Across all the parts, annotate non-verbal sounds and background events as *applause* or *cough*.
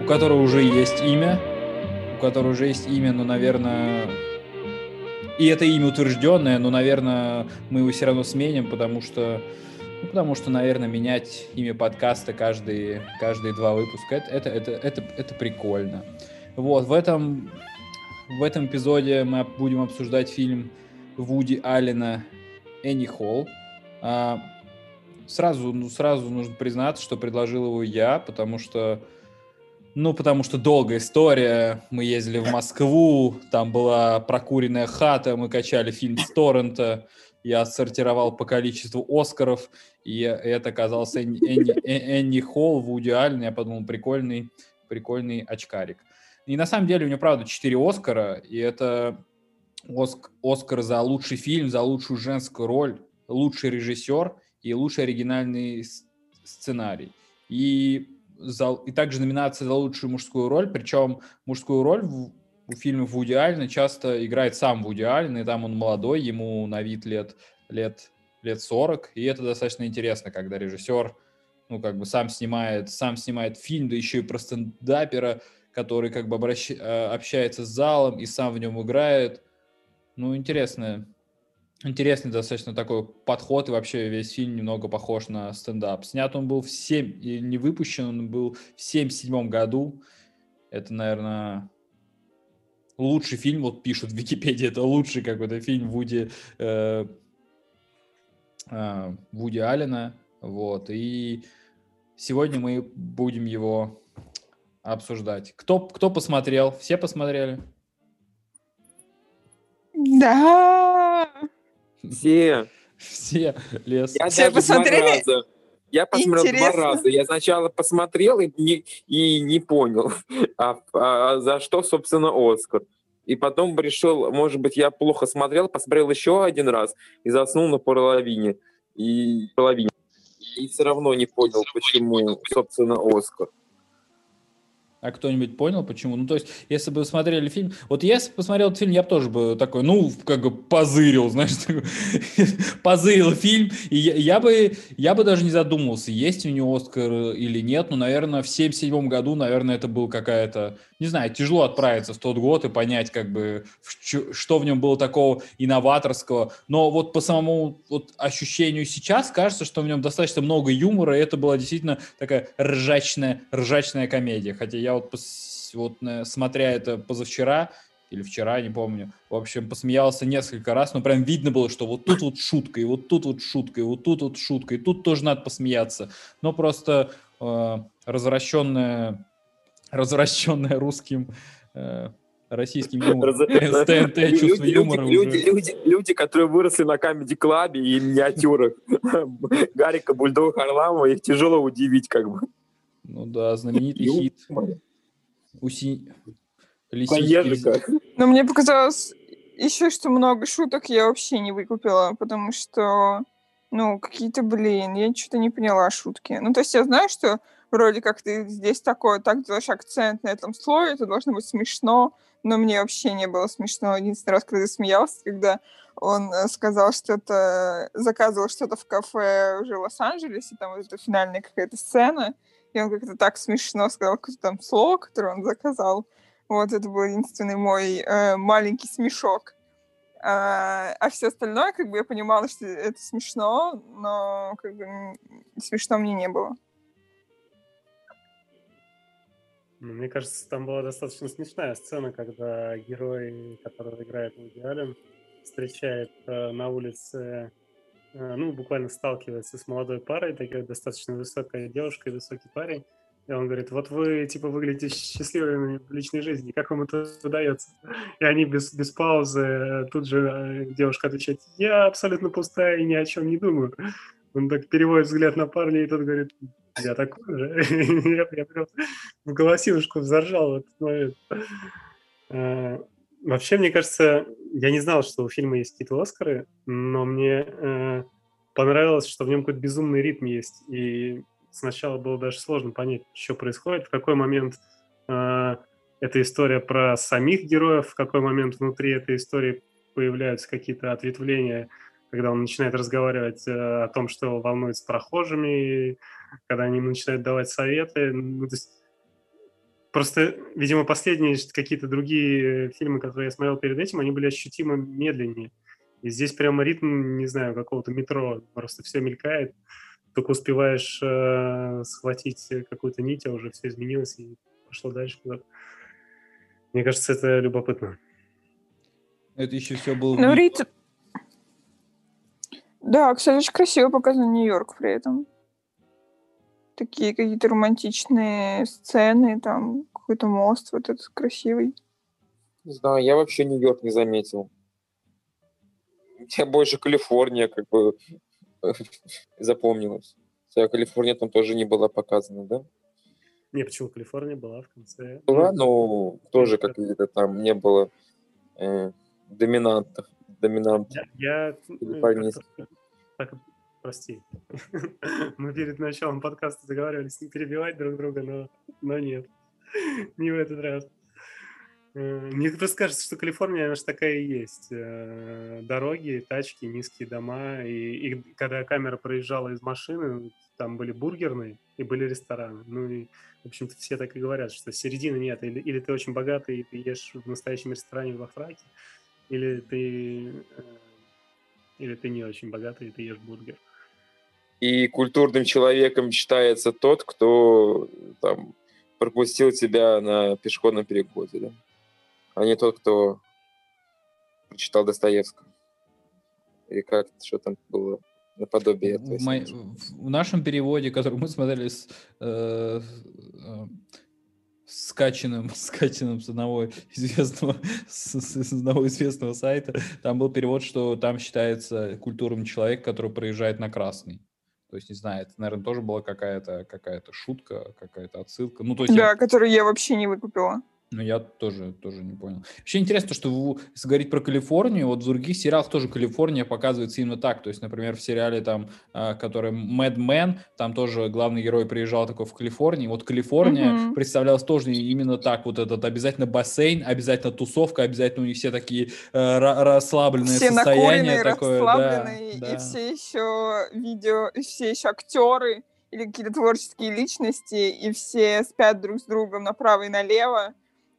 у которого уже есть имя, у которого уже есть имя, но, наверное, и это имя утвержденное, но, наверное, мы его все равно сменим, потому что, ну, потому что, наверное, менять имя подкаста каждые, каждые два выпуска, это, это, это, это, это прикольно. Вот, в этом, в этом эпизоде мы будем обсуждать фильм Вуди Аллена «Энни Холл». А, сразу, ну, сразу нужно признаться, что предложил его я, потому что ну, потому что долгая история. Мы ездили в Москву, там была прокуренная хата, мы качали фильм с торрента. Я сортировал по количеству Оскаров, и это оказался Энни, Энни, Энни Холл, Вуди Аллен. Я подумал, прикольный, прикольный очкарик. И на самом деле у него, правда, 4 Оскара, и это Оск, Оскар за лучший фильм, за лучшую женскую роль, лучший режиссер и лучший оригинальный сценарий. И за, и также номинация за лучшую мужскую роль, причем мужскую роль в, в фильме Вуди Аллена часто играет сам Вуди Аллен, и там он молодой, ему на вид лет, лет, лет 40, и это достаточно интересно, когда режиссер, ну, как бы сам снимает, сам снимает фильм, да еще и про стендапера, который как бы обращ... Э, общается с залом и сам в нем играет. Ну, интересная интересный достаточно такой подход, и вообще весь фильм немного похож на стендап. Снят он был в 7, и не выпущен, он был в 77 году. Это, наверное, лучший фильм, вот пишут в Википедии, это лучший какой-то фильм Вуди, э, э, Вуди Аллена. Вот, и сегодня мы будем его обсуждать. Кто, кто посмотрел? Все посмотрели? Да. Все. *laughs* Все, лес. Я Все посмотрели? Два раза. Я посмотрел Интересно. два раза. Я сначала посмотрел и не, и не понял, *laughs* а, а за что, собственно, Оскар. И потом решил, может быть, я плохо смотрел, посмотрел еще один раз и заснул на половине. И половине. И все равно не понял, почему, собственно, Оскар. А кто-нибудь понял, почему? Ну, то есть, если бы смотрели фильм... Вот если бы посмотрел этот фильм, я бы тоже бы такой, ну, как бы позырил, *laughs* знаешь, позырил фильм, и я, я, бы, я бы даже не задумывался, есть у него Оскар или нет, но, наверное, в 77 году, наверное, это был какая-то... Не знаю, тяжело отправиться в тот год и понять, как бы, что в нем было такого инноваторского, но вот по самому вот ощущению сейчас кажется, что в нем достаточно много юмора, и это была действительно такая ржачная, ржачная комедия, хотя я вот, вот смотря это позавчера или вчера, не помню, в общем, посмеялся несколько раз, но прям видно было, что вот тут вот шутка, и вот тут вот шутка, и вот тут вот шутка, и тут тоже надо посмеяться. Но просто э, развращенная, развращенная русским э, российским *laughs* юмором. ТНТ, чувство юмора люди, люди, люди, которые выросли на Камеди Клабе и миниатюрах *laughs* Гарика Бульдога Харламова, их тяжело удивить как бы. Ну да, знаменитый хит. Уси... Но мне показалось еще, что много шуток я вообще не выкупила, потому что, ну, какие-то, блин, я что-то не поняла шутки. Ну, то есть я знаю, что вроде как ты здесь такой, так делаешь акцент на этом слове, это должно быть смешно, но мне вообще не было смешно. Единственный раз, когда смеялся, когда он э, сказал что-то, заказывал что-то в кафе уже в Лос-Анджелесе, там вот эта финальная какая-то сцена, и он как-то так смешно сказал какое-то там слово, которое он заказал. Вот это был единственный мой э, маленький смешок. А, а все остальное, как бы я понимала, что это смешно, но как бы смешно мне не было. Ну, мне кажется, там была достаточно смешная сцена, когда герой, которого играет Вуди Аллен, встречает э, на улице ну, буквально сталкивается с молодой парой, такая достаточно высокая девушка и высокий парень. И он говорит, вот вы, типа, выглядите счастливыми в личной жизни, как вам это удается? И они без, без паузы, э, тут же э, девушка отвечает, я абсолютно пустая и ни о чем не думаю. Он так переводит взгляд на парня, и тот говорит, я такой же. *laughs* я, прям в голосинушку заржал в этот момент. Вообще, мне кажется, я не знал, что у фильма есть какие-то Оскары, но мне э, понравилось, что в нем какой-то безумный ритм есть. И сначала было даже сложно понять, что происходит, в какой момент э, эта история про самих героев, в какой момент внутри этой истории появляются какие-то ответвления, когда он начинает разговаривать э, о том, что волнует с прохожими, когда они начинают давать советы. Ну, то есть Просто, видимо, последние какие-то другие фильмы, которые я смотрел перед этим, они были ощутимо медленнее. И здесь прямо ритм, не знаю, какого-то метро, просто все мелькает, только успеваешь э, схватить какую-то нить, а уже все изменилось и пошло дальше куда-то. Мне кажется, это любопытно. Это еще все было... Ну, ритм... Да, кстати, очень красиво показан Нью-Йорк при этом. Такие какие-то романтичные сцены, там какой-то мост вот этот красивый. Не знаю, я вообще Нью-Йорк не заметил. Я больше Калифорния как бы *laughs* запомнилась. Хотя Калифорния там тоже не была показана, да? Не, почему Калифорния была в конце? Была, но тоже какие-то там не было э, доминантов. Доминант. Я, я так, прости. *laughs* Мы перед началом подкаста договаривались не перебивать друг друга, но, но нет. *laughs* Не в этот раз. Э, мне просто кажется, что Калифорния, она же такая и есть. Э, дороги, тачки, низкие дома. И, и когда камера проезжала из машины, там были бургерные и были рестораны. Ну и, в общем-то, все так и говорят, что середины нет. Или, или ты очень богатый, и ты ешь в настоящем ресторане во фраке, или ты, э, или ты не очень богатый, и ты ешь бургер. И культурным человеком считается тот, кто там пропустил тебя на пешеходном переходе, да? а не тот, кто прочитал Достоевского. И как, что там было наподобие этого. В, мой, в нашем переводе, который мы смотрели с, э, э, скачанным, *laughs* скачанным с одного известного, *laughs* с, с одного известного сайта, там был перевод, что там считается культурным человек, который проезжает на красный. То есть, не знаю, это, наверное, тоже была какая-то какая шутка, какая-то отсылка. Ну, то есть да, которую я вообще не выкупила. Ну, я тоже, тоже не понял. Вообще интересно, что если говорить про Калифорнию, вот в других сериалах тоже Калифорния показывается именно так. То есть, например, в сериале, там, а, который Mad Men, там тоже главный герой приезжал такой в Калифорнии. Вот Калифорния mm-hmm. представлялась тоже именно так. Вот этот обязательно бассейн, обязательно тусовка, обязательно у них все такие э, расслабленные все состояния. Такое, расслабленные, да, и да. все еще видео, и все еще актеры или какие-то творческие личности, и все спят друг с другом направо и налево.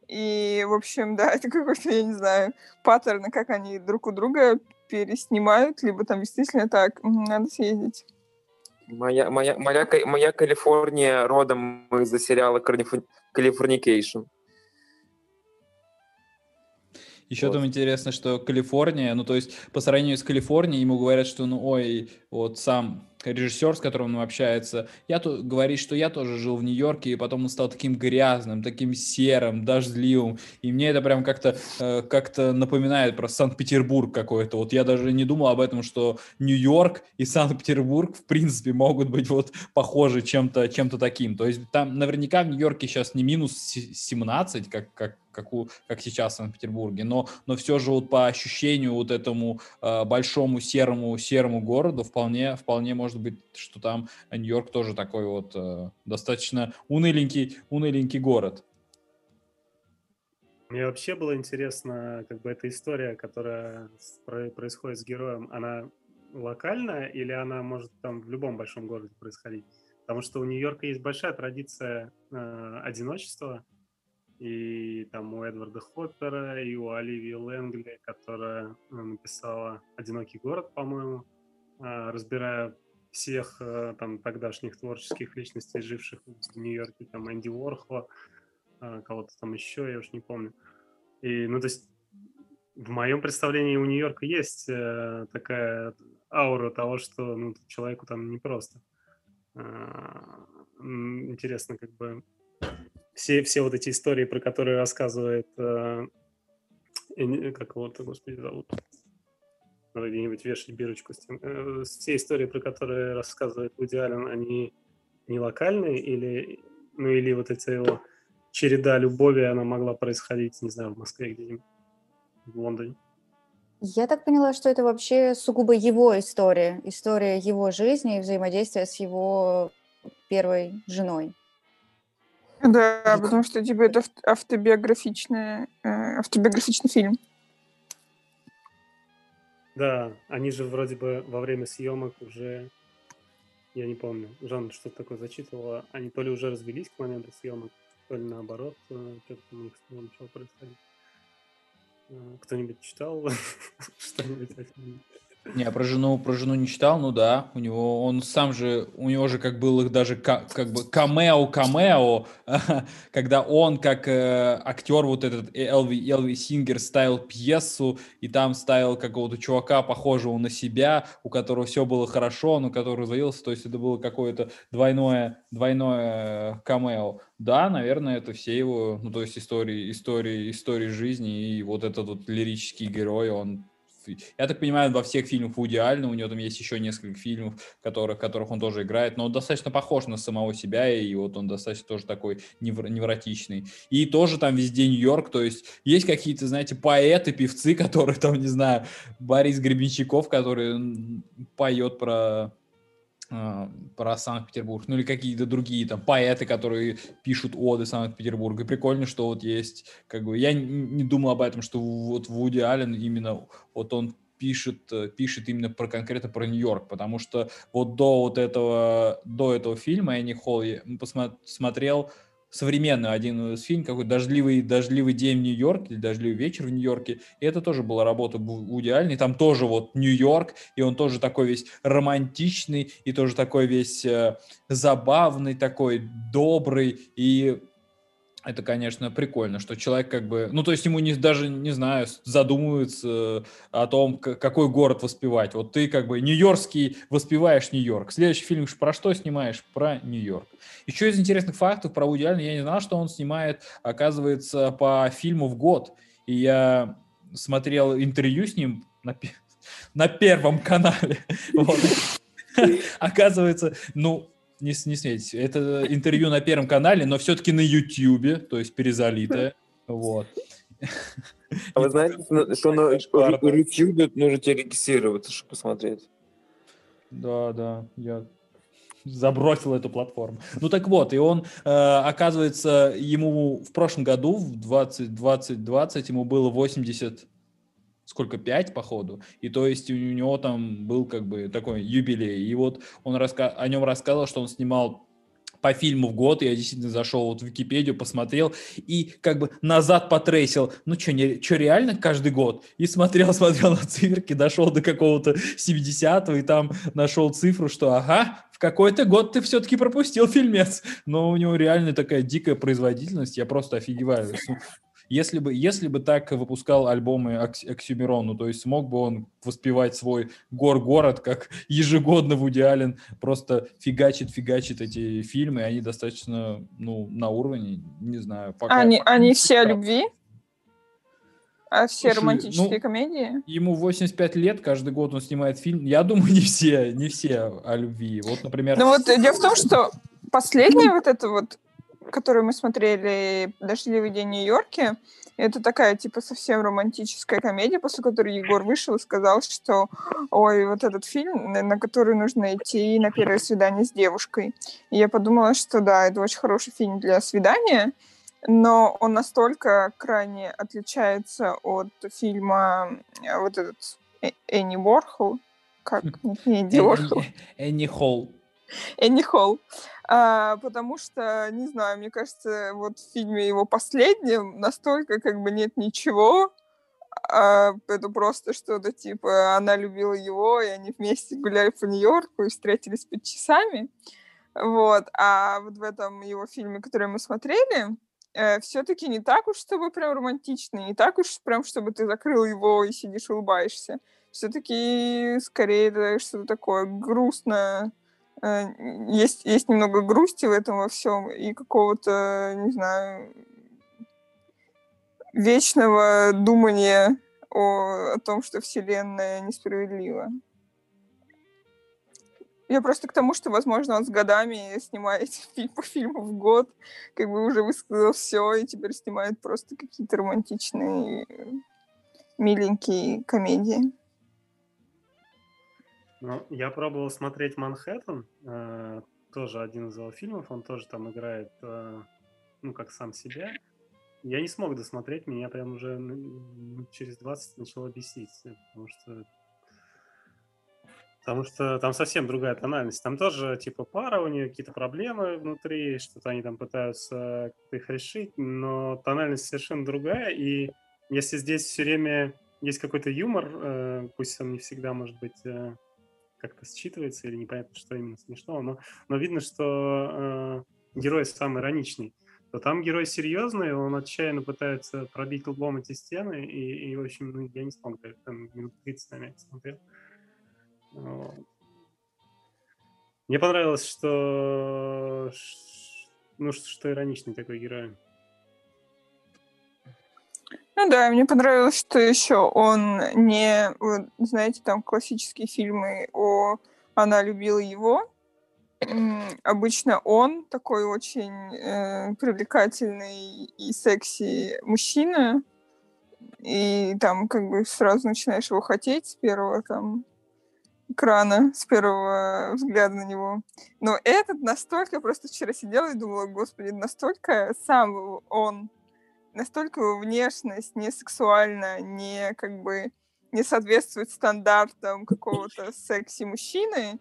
И, в общем, *laughs* да, это какой-то, я не знаю, паттерн, как они друг у друга переснимают, либо там действительно так, надо съездить. Моя, моя, моя, моя Калифорния родом из-за сериала Californication. Еще вот. там интересно, что Калифорния, ну то есть по сравнению с Калифорнией ему говорят, что ну ой, вот сам режиссер, с которым он общается, я то, говорит, что я тоже жил в Нью-Йорке, и потом он стал таким грязным, таким серым, дождливым, и мне это прям как-то э, как напоминает про Санкт-Петербург какой-то. Вот я даже не думал об этом, что Нью-Йорк и Санкт-Петербург в принципе могут быть вот похожи чем-то чем таким. То есть там наверняка в Нью-Йорке сейчас не минус 17, как, как как, у, как сейчас в Санкт-Петербурге, но, но все же вот по ощущению вот этому э, большому серому серому городу вполне вполне может быть, что там Нью-Йорк тоже такой вот э, достаточно уныленький уныленький город. Мне вообще было интересно, как бы эта история, которая происходит с героем, она локальная или она может там в любом большом городе происходить? Потому что у Нью-Йорка есть большая традиция э, одиночества, и там у Эдварда Хоппера, и у Оливии Лэнгли, которая э, написала «Одинокий город», по-моему, э, разбирая всех э, там тогдашних творческих личностей, живших в Нью-Йорке, там Энди Уорхола, кого-то там еще, я уж не помню. И, ну, то есть в моем представлении у Нью-Йорка есть такая аура того, что ну, человеку там непросто. Интересно, как бы все, все вот эти истории, про которые рассказывает, э, как его-то, господи, зовут, надо где-нибудь вешать бирочку с тем. Э, все истории, про которые рассказывает Вуди Аллен, они не локальные или, ну, или вот эта его череда любови, она могла происходить, не знаю, в Москве где-нибудь, в Лондоне. Я так поняла, что это вообще сугубо его история, история его жизни и взаимодействия с его первой женой. Да, потому что типа это автобиографичный, э, автобиографичный фильм. Да, они же вроде бы во время съемок уже, я не помню, Жанна что-то такое зачитывала, они то ли уже развелись к моменту съемок, то ли наоборот, э, что-то у них снова начало происходить. Э, кто-нибудь читал *laughs* что-нибудь о фильме? Не, про жену, про жену не читал, ну да, у него, он сам же, у него же как был их даже как, как бы камео-камео, *laughs* когда он как э, актер вот этот Элви, Элви Сингер ставил пьесу, и там ставил какого-то чувака, похожего на себя, у которого все было хорошо, но который развалился, то есть это было какое-то двойное, двойное камео. Да, наверное, это все его, ну то есть истории, истории, истории жизни, и вот этот вот лирический герой, он я так понимаю, во всех фильмах Вуди Альна, у него там есть еще несколько фильмов, которых, которых он тоже играет, но он достаточно похож на самого себя, и вот он достаточно тоже такой невр, невротичный. И тоже там везде Нью-Йорк, то есть есть какие-то, знаете, поэты, певцы, *laughs* которые там, не знаю, Борис Гребенщиков, который поет про про Санкт-Петербург, ну или какие-то другие там поэты, которые пишут оды Санкт-Петербурга. И прикольно, что вот есть, как бы, я не думал об этом, что вот Вуди Аллен именно, вот он пишет, пишет именно про конкретно про Нью-Йорк, потому что вот до вот этого, до этого фильма Энни Холл я посмотрел современный один из фильм, какой дождливый, дождливый день в Нью-Йорке или дождливый вечер в Нью-Йорке. И это тоже была работа Вуди там тоже вот Нью-Йорк, и он тоже такой весь романтичный, и тоже такой весь э, забавный, такой добрый. И это, конечно, прикольно, что человек как бы, ну, то есть ему не, даже, не знаю, задумывается о том, какой город воспевать. Вот ты как бы нью-йоркский воспеваешь Нью-Йорк. Следующий фильм про что снимаешь? Про Нью-Йорк. Еще из интересных фактов про Вуди Аллена, я не знал, что он снимает, оказывается, по фильму в год. И я смотрел интервью с ним на, *laughs* на Первом канале. *laughs* *laughs* Оказывается, ну, не, не смейте. Это интервью на Первом канале, но все-таки на Ютьюбе, то есть перезалитое. Вот. А вы знаете, что на Ютьюбе нужно тебе регистрироваться, чтобы посмотреть? Да, да, я забросил эту платформу. Ну так вот, и он, э, оказывается, ему в прошлом году, в 2020, ему было 80 сколько, пять, походу, и то есть у него там был как бы такой юбилей, и вот он раска... о нем рассказывал, что он снимал по фильму в год, я действительно зашел вот в Википедию, посмотрел и как бы назад потрейсил, ну что, не, что реально каждый год? И смотрел, *laughs* смотрел на циферки, дошел до какого-то 70-го и там нашел цифру, что ага, в какой-то год ты все-таки пропустил *laughs* фильмец, но у него реально такая дикая производительность, я просто офигеваю. Если бы, если бы так выпускал альбомы Оксюмерон, ну, то есть смог бы он воспевать свой гор-город, как *laughs* ежегодно Вуди Аллен просто фигачит-фигачит эти фильмы, они достаточно, ну, на уровне, не знаю. Пока, они пока они все о любви? А все Слушай, романтические ну, комедии? Ему 85 лет, каждый год он снимает фильм. Я думаю, *laughs* не все, не все о любви. Вот, например... Ну вот дело в том, что последнее вот это вот которую мы смотрели «Дождливый день в Нью-Йорке», это такая, типа, совсем романтическая комедия, после которой Егор вышел и сказал, что, ой, вот этот фильм, на который нужно идти на первое свидание с девушкой. И я подумала, что да, это очень хороший фильм для свидания, но он настолько крайне отличается от фильма э, вот этот э, Энни Уорхол, как? *laughs* Энни Уорхол. Энни Холл. *laughs* Энни Холл. А, потому что, не знаю, мне кажется, вот в фильме его последнем настолько как бы нет ничего, а, это просто что-то типа она любила его, и они вместе гуляли по Нью-Йорку и встретились под часами. Вот. А вот в этом его фильме, который мы смотрели, э, все-таки не так уж, чтобы прям романтичный, не так уж прям, чтобы ты закрыл его и сидишь улыбаешься. Все-таки скорее это что-то такое грустное, есть, есть немного грусти в этом во всем и какого-то, не знаю, вечного думания о, о том, что Вселенная несправедлива. Я просто к тому, что, возможно, он с годами снимает *laughs* по фильму в год, как бы уже высказал все, и теперь снимает просто какие-то романтичные, миленькие комедии. Ну, я пробовал смотреть «Манхэттен», э, тоже один из его фильмов, он тоже там играет, э, ну, как сам себя. Я не смог досмотреть, меня прям уже через 20 начало бесить, потому что Потому что там совсем другая тональность. Там тоже, типа, пара, у нее какие-то проблемы внутри, что-то они там пытаются их решить, но тональность совершенно другая. И если здесь все время есть какой-то юмор, э, пусть он не всегда, может быть, э, как-то считывается или непонятно, что именно смешного, но, но видно, что э, герой самый ироничный то там герой серьезный, он отчаянно пытается пробить лбом эти стены, и, и в общем, ну, я не смог, там минут 30, наверное, смотрел. Мне понравилось, что ну, что ироничный такой герой. Ну да, мне понравилось, что еще он не, знаете, там классические фильмы о «Она любила его». Обычно он такой очень э, привлекательный и секси мужчина, и там как бы сразу начинаешь его хотеть с первого там экрана, с первого взгляда на него. Но этот настолько, просто вчера сидела и думала, господи, настолько сам он, настолько его внешность не сексуальна, не как бы не соответствует стандартам какого-то секси-мужчины,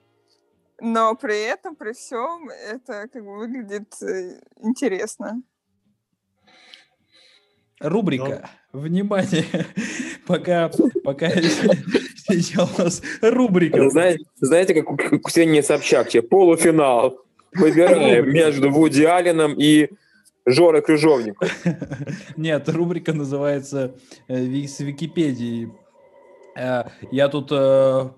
но при этом, при всем, это как бы выглядит э, интересно. Рубрика. Но... Внимание. *laughs* пока, пока Сейчас у нас рубрика. Знаете, знаете, как у Ксении Собчак, полуфинал. Выбираем между Вуди Алленом и Жорой Крыжовником. *laughs* Нет, рубрика называется э, с Википедии. Э, я тут э,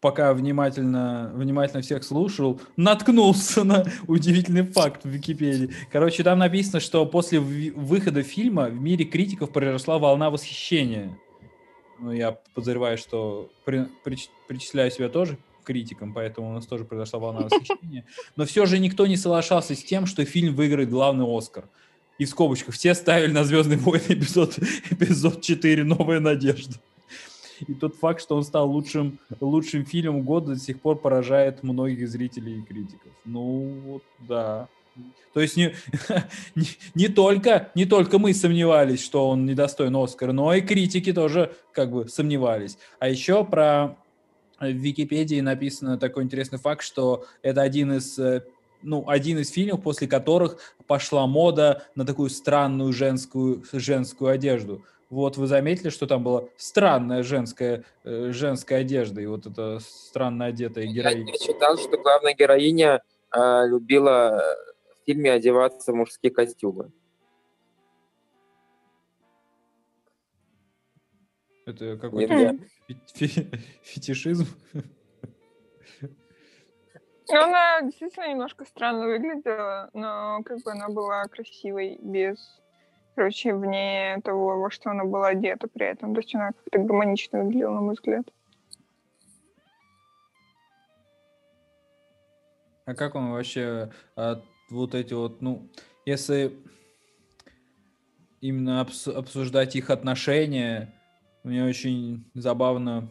пока внимательно, внимательно всех слушал, наткнулся на удивительный факт в Википедии. Короче, там написано, что после выхода фильма в мире критиков произошла волна восхищения ну, я подозреваю, что при, при, причисляю себя тоже критикам, поэтому у нас тоже произошла волна восхищения. Но все же никто не соглашался с тем, что фильм выиграет главный Оскар. И в скобочках все ставили на «Звездные войны» эпизод, эпизод 4 «Новая надежда». И тот факт, что он стал лучшим, лучшим фильмом года, до сих пор поражает многих зрителей и критиков. Ну, вот, да. То есть не, *laughs* не, не, только, не только мы сомневались, что он недостоин Оскара, но и критики тоже как бы сомневались. А еще про в Википедии написано такой интересный факт, что это один из э, ну, один из фильмов, после которых пошла мода на такую странную женскую, женскую одежду. Вот вы заметили, что там была странная женская, э, женская одежда, и вот эта странно одетая героиня. Я, я читал, что главная героиня э, любила в фильме одеваться в мужские костюмы. Это какой-то *laughs* фетишизм? Ну, она действительно немножко странно выглядела, но как бы она была красивой без, короче, вне того, во что она была одета при этом. То есть она как-то гармонично выглядела, на мой взгляд. А как он вообще а, вот эти вот, ну, если именно обсуждать их отношения, мне очень забавно.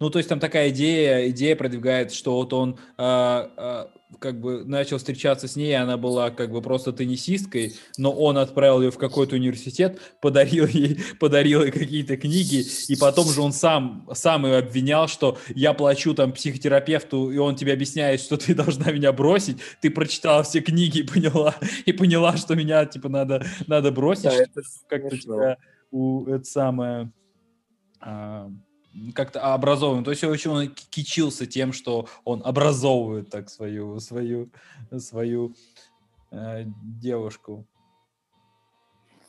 Ну, то есть там такая идея, идея продвигает, что вот он э, как бы начал встречаться с ней, она была как бы просто теннисисткой, но он отправил ее в какой-то университет, подарил ей, *laughs* подарил ей какие-то книги, и потом же он сам, сам ее обвинял, что я плачу там психотерапевту, и он тебе объясняет, что ты должна меня бросить, ты прочитала все книги и поняла, и поняла, что меня, типа, надо, надо бросить, да, как-то тебя у, это самое... А, как-то образовываем. То есть очень он кичился тем, что он образовывает так свою, свою, свою э, девушку.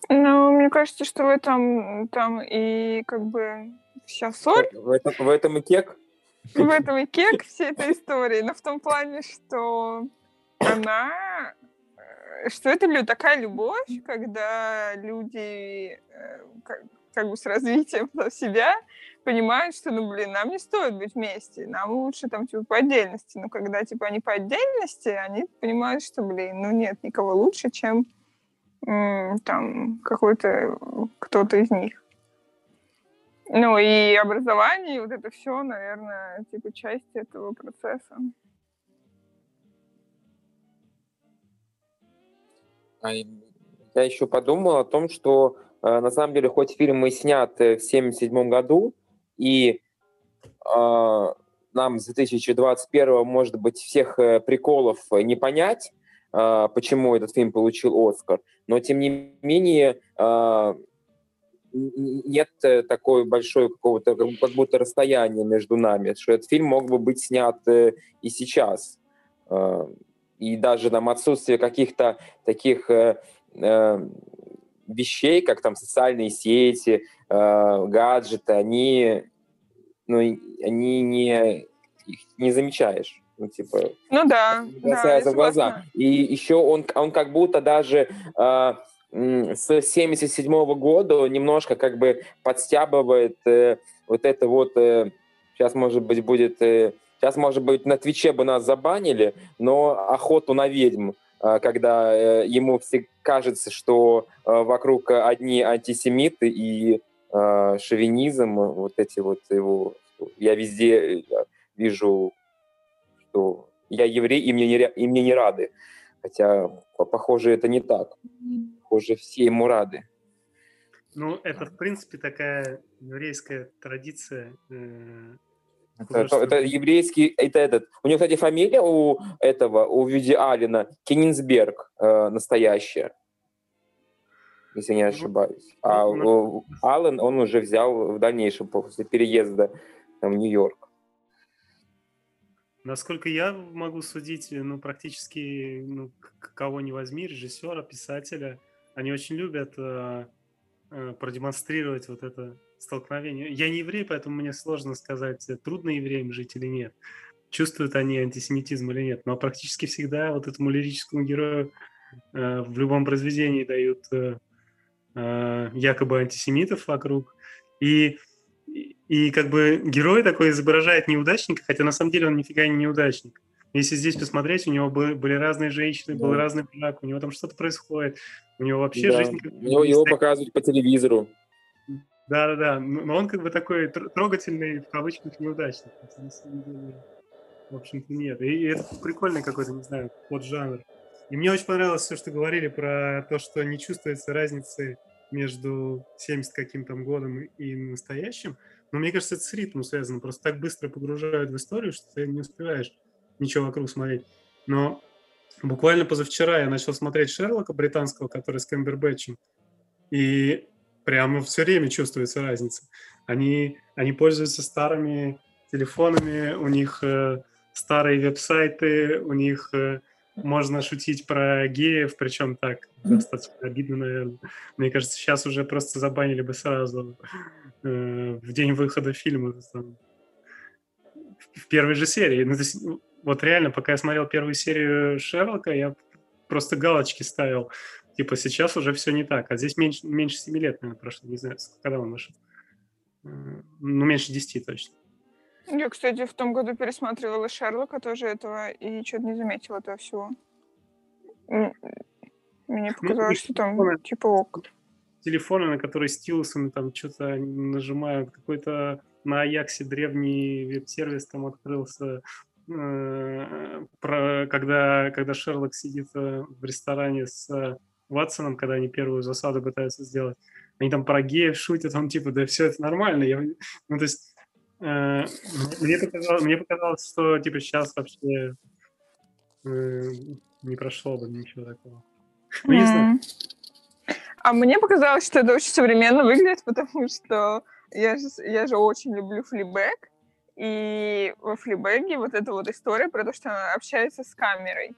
Ну, мне кажется, что в этом там и как бы вся соль. В этом, в этом и кек? В этом и кек всей этой истории. Но в том плане, что она э, что это такая любовь, когда люди э, как, бы с развитием *laughs* себя понимают, что, ну, блин, нам не стоит быть вместе, нам лучше там, типа, по отдельности. Но когда, типа, они по отдельности, они понимают, что, блин, ну, нет никого лучше, чем там какой-то кто-то из них. Ну, и образование, и вот это все, наверное, типа, часть этого процесса. А я еще подумал о том, что на самом деле, хоть фильм и снят в 1977 году, и э, нам с 2021 может быть, всех приколов не понять, почему этот фильм получил Оскар, но, тем не менее, нет такой большой какого-то как будто расстояния между нами, что этот фильм мог бы быть снят и сейчас. И даже там отсутствие каких-то таких вещей, как там социальные сети, э, гаджеты, они, ну, они не, их не замечаешь. Ну, типа, ну да, да, за глаза. И еще он, он как будто даже э, с 77 -го года немножко как бы подстябывает э, вот это вот, э, сейчас, может быть, будет, э, сейчас, может быть, на Твиче бы нас забанили, но охоту на ведьм а, когда э, ему кажется, что э, вокруг одни антисемиты и шовинизм, вот эти вот его... Я везде вижу, что я еврей, и мне не, и мне не рады. Хотя, похоже, это не так. Похоже, все ему рады. Ну, это, в принципе, такая еврейская традиция э, это, это еврейский, это этот. У него, кстати, фамилия у этого, у Вюди Алина Кенинсберг э, настоящая, если не ошибаюсь. А ну, Аллен он уже взял в дальнейшем после переезда там, в Нью-Йорк. Насколько я могу судить, ну, практически, ну, кого не возьми, режиссера, писателя, они очень любят э, э, продемонстрировать вот это столкновение. Я не еврей, поэтому мне сложно сказать, трудно евреям жить или нет. Чувствуют они антисемитизм или нет. Но практически всегда вот этому лирическому герою э, в любом произведении дают э, э, якобы антисемитов вокруг. И, и, и как бы герой такой изображает неудачника, хотя на самом деле он нифига не неудачник. Если здесь посмотреть, у него были, были разные женщины, да. был разный брак, у него там что-то происходит. У него вообще да. жизнь... У него его показывают по телевизору. Да-да-да, но он как бы такой трогательный, в кавычках, неудачник. На самом деле, в общем-то, нет. И это прикольный какой-то, не знаю, жанр. И мне очень понравилось все, что говорили про то, что не чувствуется разницы между 70 каким-то годом и настоящим. Но мне кажется, это с ритмом связано. Просто так быстро погружают в историю, что ты не успеваешь ничего вокруг смотреть. Но буквально позавчера я начал смотреть Шерлока британского, который с Кэмбербэтчем. И прямо все время чувствуется разница. Они, они пользуются старыми телефонами, у них э, старые веб-сайты, у них э, можно шутить про геев, причем так, достаточно обидно, наверное. Мне кажется, сейчас уже просто забанили бы сразу э, в день выхода фильма. Там, в первой же серии. Ну, то есть, вот реально, пока я смотрел первую серию Шерлока, я просто галочки ставил Типа сейчас уже все не так. А здесь меньше, меньше 7 лет, наверное, прошло. Не знаю, когда он вышел. Ну, меньше 10 точно. Я, кстати, в том году пересматривала Шерлока тоже этого и что-то не заметила этого всего. Мне ну, показалось, ну, что там телефоны, типа ок. Телефоны, на которые стилусами там что-то нажимают. Какой-то на Аяксе древний веб-сервис там открылся. Э, про, когда, когда Шерлок сидит э, в ресторане с Ватсоном, когда они первую засаду пытаются сделать. Они там про геев шутят, он типа, да все это нормально. Я, ну, то есть э, мне, показалось, мне показалось, что типа сейчас вообще э, не прошло бы ничего такого. Ну. А мне показалось, что это очень современно выглядит, *laughs* потому что я же, я же очень люблю флибэк, и во флибэге вот эта вот история про то, что она общается с камерой.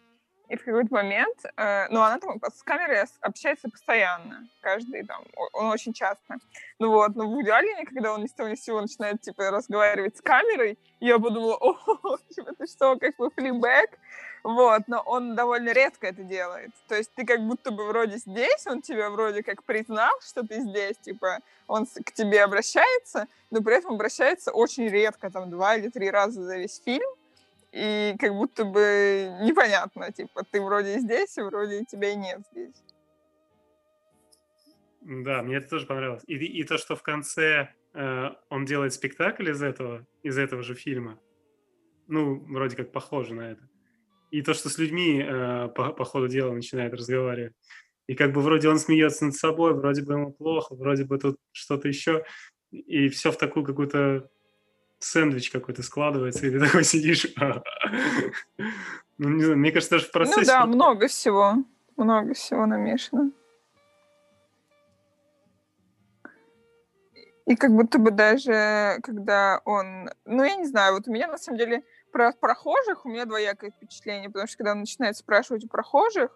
И в какой-то момент, э, ну, она там с камерой общается постоянно, каждый там, он очень часто. Ну вот, но в идеале, когда он ни с того ни с сего начинает, типа, разговаривать с камерой, я подумала, о, *laughs* типа, ты что, как бы флибэк? Вот, но он довольно редко это делает. То есть ты как будто бы вроде здесь, он тебя вроде как признал, что ты здесь, типа, он к тебе обращается, но при этом обращается очень редко, там, два или три раза за весь фильм, и как будто бы непонятно, типа, ты вроде здесь, и вроде тебя и нет здесь. Да, мне это тоже понравилось. И, и то, что в конце э, он делает спектакль из этого, из этого же фильма, ну, вроде как похоже на это. И то, что с людьми э, по, по ходу дела начинает разговаривать. И как бы вроде он смеется над собой, вроде бы ему плохо, вроде бы тут что-то еще. И все в такую какую-то сэндвич какой-то складывается, и ты такой сидишь. *laughs* Ну, не знаю, мне кажется, даже в процессе... Ну да, много всего. Много всего намешано. И как будто бы даже, когда он... Ну, я не знаю, вот у меня, на самом деле, про прохожих у меня двоякое впечатление, потому что когда он начинает спрашивать у прохожих,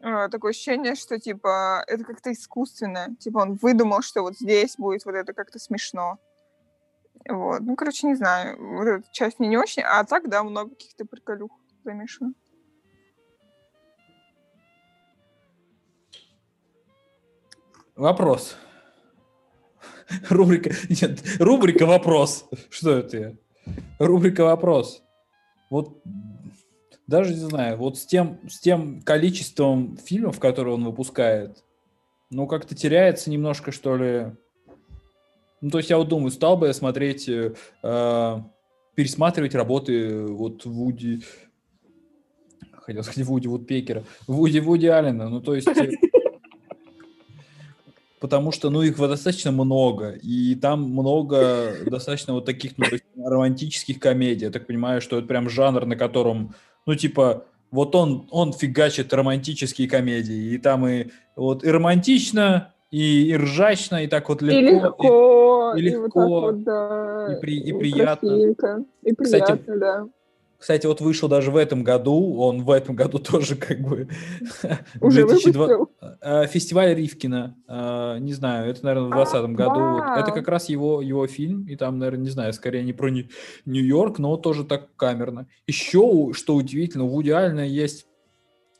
э, такое ощущение, что, типа, это как-то искусственно. Типа, он выдумал, что вот здесь будет вот это как-то смешно. Вот. Ну, короче, не знаю. Вот эта часть мне не очень. А так, да, много каких-то приколюх замешано. Вопрос. Рубрика... Нет, рубрика «Вопрос». Что это я? Рубрика «Вопрос». Вот даже не знаю, вот с тем, с тем количеством фильмов, которые он выпускает, ну, как-то теряется немножко, что ли. Ну, то есть я вот думаю, стал бы я смотреть, э, пересматривать работы вот Вуди, хотел сказать Вуди Вудпекера, Вуди Вуди Аллена, ну, то есть... Э, потому что, ну, их достаточно много, и там много достаточно вот таких, ну, романтических комедий. Я так понимаю, что это прям жанр, на котором, ну, типа, вот он, он фигачит романтические комедии, и там и вот и романтично, и, и ржачно, и так вот легко. И легко, и, и легко, и, вот вот, да, и, при, и, и приятно. И приятно, Кстати, да. Кстати, вот вышел даже в этом году, он в этом году *laughs* тоже как бы... *laughs* Уже 2002... Э, фестиваль Ривкина, э, не знаю, это, наверное, в 2020 году. Вот. Это как раз его, его фильм, и там, наверное, не знаю, скорее не про Нью-Йорк, но тоже так камерно. Еще, что удивительно, у Вуди Аллена есть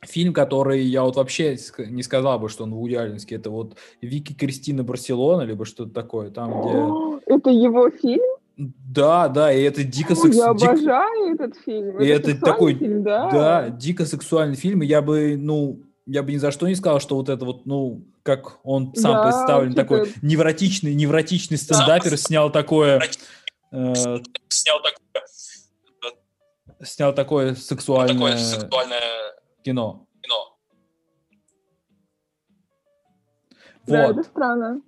фильм, который я вот вообще не сказал бы, что он Вуди Алленский. Это вот Вики Кристина Барселона, либо что-то такое, там, где... *gasps* Это его фильм? Да, да, и это дико сексуальный. Я обожаю этот фильм. И это, это такой, фильм, да? да, дико сексуальный фильм. И я бы, ну, я бы ни за что не сказал, что вот это вот, ну, как он сам да, представлен, такой невротичный, невротичный стендапер, да. снял такое... Э, снял такое... Снял такое сексуальное, такое сексуальное кино. кино. Да, вот. это странно.